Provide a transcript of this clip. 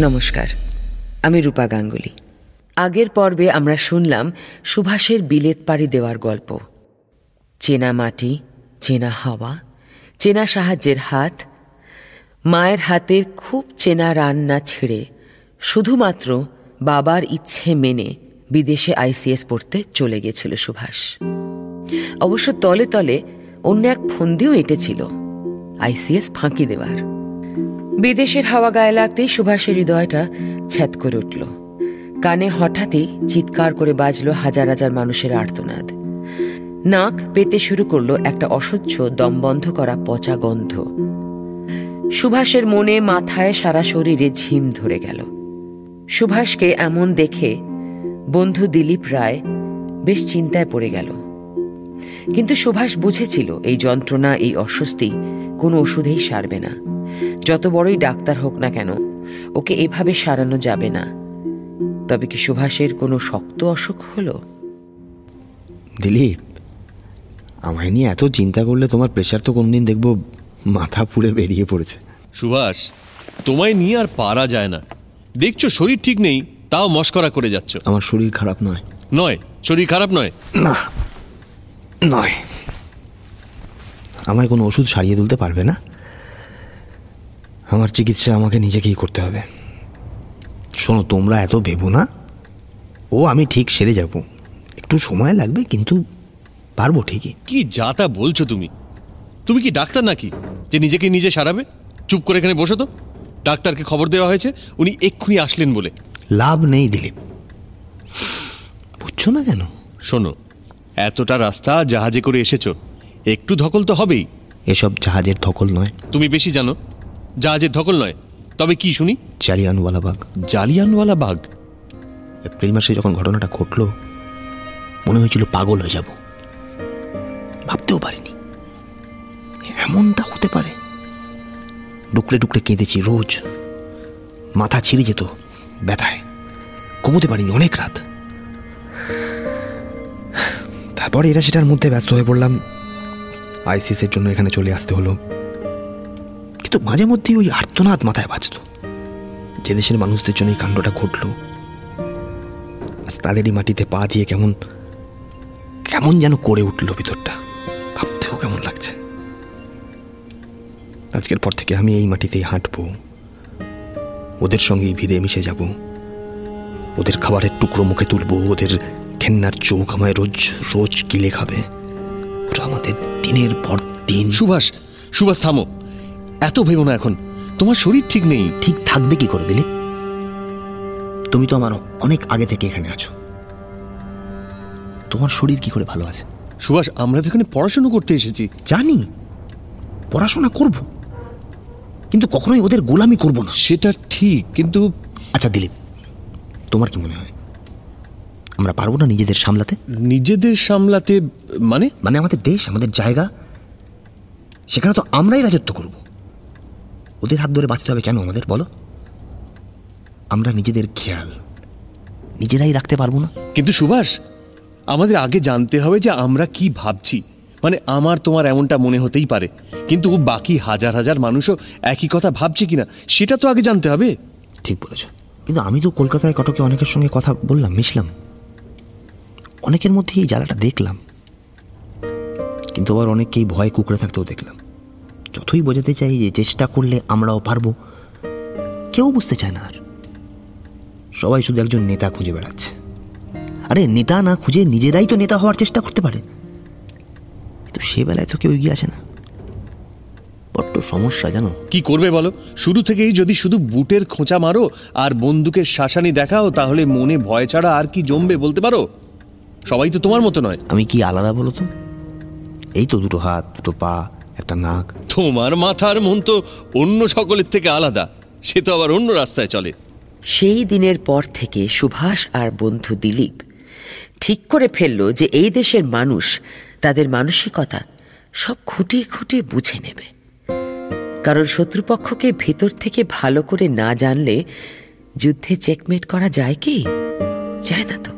নমস্কার, আমি রূপা গাঙ্গুলি। আগের পর্বে আমরা শুনলাম সুভাষের বিলেত পাড়ি দেওয়ার গল্প। চেনা মাটি, চেনা হাওয়া, চেনা সাহায্যের হাত, মায়ের হাতের খুব চেনা রান্না ছেড়ে শুধুমাত্র বাবার ইচ্ছে মেনে বিদেশে আইসিএস পড়তে চলে গেছিল সুভাষ। অবশ্য তলে তলে অন্য এক ফন্দিও এঁটেছিল, আইসিএস ফাঁকি দেওয়ার। বিদেশের হাওয়া গায়ে লাগতেই সুভাষের হৃদয়টা ছ্যাদ করে উঠল। কানে হঠাৎই চিৎকার করে বাজলো হাজার হাজার মানুষের আর্তনাদ। নাক পেতে শুরু করল একটা অসহ্য, দম বন্ধ করা পচা গন্ধ। সুভাষের মনে মাথায় সারা শরীরে ঝিম ধরে গেল। সুভাষকে এমন দেখে বন্ধু দিলীপ রায় বেশ চিন্তায় পড়ে গেল। কিন্তু সুভাষ বুঝেছিল এই যন্ত্রণা, এই অস্বস্তি কোনো ওষুধেই সারবে না। যত বড়ই ডাক্তার হোক না কেন ওকে এভাবে সারানো যাবে না। তবে কি সুভাষের কোনো শক্ত অসুখ হলো? দিলীপ আমায় নিয়ে এত চিন্তা করলে তোমার প্রেশার তো কোনদিন দেখব মাথা পুড়ে বেরিয়ে পড়েছে। সুভাষ তোমায় নিয়ে আর পারা যায় না। দেখছ শরীর ঠিক নেই তাও মস্করা করে যাচ্ছ। আমার শরীর খারাপ নয়। নয় শরীর খারাপ নয়। না নয়। আমায় কোনো ওষুধ সারিয়ে তুলতে পারবে না? আমার চিকিৎসা আমাকে নিজেকেই করতে হবে। শোনো তোমরা এত ভেবো না। ও আমি ঠিক সেরে যাব। একটু সময় লাগবে কিন্তু পারব ঠিকই। কি যা তা বলছো তুমি? তুমি কি ডাক্তার নাকি? যে নিজেকে নিজে সারাবে? চুপ করে এখানে বসো তো। ডাক্তারকে খবর দেওয়া হয়েছে উনি এক্ষুনি আসলেন বলে। লাভ নেই দিলীপ। বুঝছ না কেন? শোনো এতটা রাস্তা জাহাজে করে এসেছ। একটু ধকল তো হবেই। এসব জাহাজের ধকল নয়। তুমি বেশি জানো জাহাজের ধকল নয়। তবে কি শুনি? জালিয়ানওয়ালাবাগ জালিয়ানওয়ালা বাঘ এপ্রিল মাসে যখন ঘটনাটা ঘটলো মনে হয়েছিল পাগল হয়ে যাব। ভাবতেও পারিনি। এমনটা হতে পারে। ডুকলে ডুকলে কেঁদেছি রোজ। মাথা ছিঁড়ে যেত ব্যথায়। ঘুমোতে পারিনি অনেক রাত। তারপর এরা সেটার মধ্যে ব্যস্ত হয়ে পড়লাম। আইসিএস এর জন্য এখানে চলে আসতে হলো। কিন্তু মাঝে মধ্যে ওই আর্তনাদ মাথায় বাঁচত যে দেশের মানুষদের জন্য এই কাণ্ডটা ঘটলো, আজ তাদেরই মাটিতে পা দিয়ে কেমন কেমন যেন করে উঠল ভিতরটা। ভাবতেও কেমন লাগছে। আজকের পর থেকে আমি এই মাটিতেই হাঁটবো। ওদের সঙ্গেই ভিড়ে মিশে যাব। ওদের খাবারের টুকরো মুখে তুলবো। ওদের ঘেন্নার চোখ আমায় রোজ রোজ গিলে খাবে। ওরা আমাদের দিনের পর দিন। সুভাষ সুভাষ, থামো। এত ভেবো না এখন। তোমার শরীর ঠিক নেই। ঠিক থাকবে কি করে দিলীপ? তুমি তো আমার অনেক আগে থেকে এখানে আছো। তোমার শরীর কি করে ভালো আছে? সুভাষ আমরা তো এখানে পড়াশুনো করতে এসেছি। জানি পড়াশোনা করব। কিন্তু কখনোই ওদের গোলামি করব না। সেটা ঠিক কিন্তু আচ্ছা দিলীপ তোমার কি মনে হয়? আমরা পারব না নিজেদের সামলাতে? নিজেদের সামলাতে মানে? মানে আমাদের দেশ আমাদের জায়গা সেখানে তো আমরাই রাজত্ব করব। ওদের হাত ধরে বাঁচতে হবে কেন আমাদের বলো? আমরা নিজেদের খেয়াল। নিজেরাই রাখতে পারব না। কিন্তু সুভাষ আমাদের আগে জানতে হবে যে আমরা কি ভাবছি। মানে আমার তোমার এমনটা মনে হতেই পারে। কিন্তু বাকি হাজার হাজার মানুষও একই কথা ভাবছে কিনা সেটা তো আগে জানতে হবে। ঠিক বলেছ। কিন্তু আমি তো কলকাতায় কটকে অনেকের সঙ্গে কথা বললাম মিশলাম। অনেকের মধ্যে এই জ্বালাটা দেখলাম। কিন্তু আবার অনেককেই ভয় কুকড়ে থাকতেও দেখলাম। যতই বোঝাতে চাই যে চেষ্টা করলে আমরাও পারব কেউ বুঝতে চায় না আর। সবাই শুধু একজন নেতা খুঁজে বেড়াচ্ছে। আরে নেতা না খুঁজে নিজেরাই তো নেতা হওয়ার চেষ্টা করতে পারে। কিন্তু সে বেলায় তো কেউ এগিয়ে আসে না। বড্ড সমস্যা জানো? কি করবে বলো? শুরু থেকেই যদি শুধু বুটের খোঁচা মারো আর বন্দুকের শাসানি দেখাও তাহলে মনে ভয় ছাড়া আর কি জমবে বলতে পারো? সবাই তো তোমার মতো নয়। আমি কি আলাদা বলো তো? এই তো দুটো হাত দুটো পা একটা নাক। তোমার মাথার মন তো অন্য সকলের থেকে আলাদা। সে তো আবার অন্য রাস্তায় চলে। সেই দিনের পর থেকে সুভাষ আর বন্ধু দিলীপ ঠিক করে ফেলল যে এই দেশের মানুষ তাদের মানসিকতা সব খুঁটিয়ে খুঁটিয়ে বুঝে নেবে। কারণ শত্রুপক্ষকে ভেতর থেকে ভালো করে না জানলে যুদ্ধে চেকমেট করা যায় কি? যায় না তো।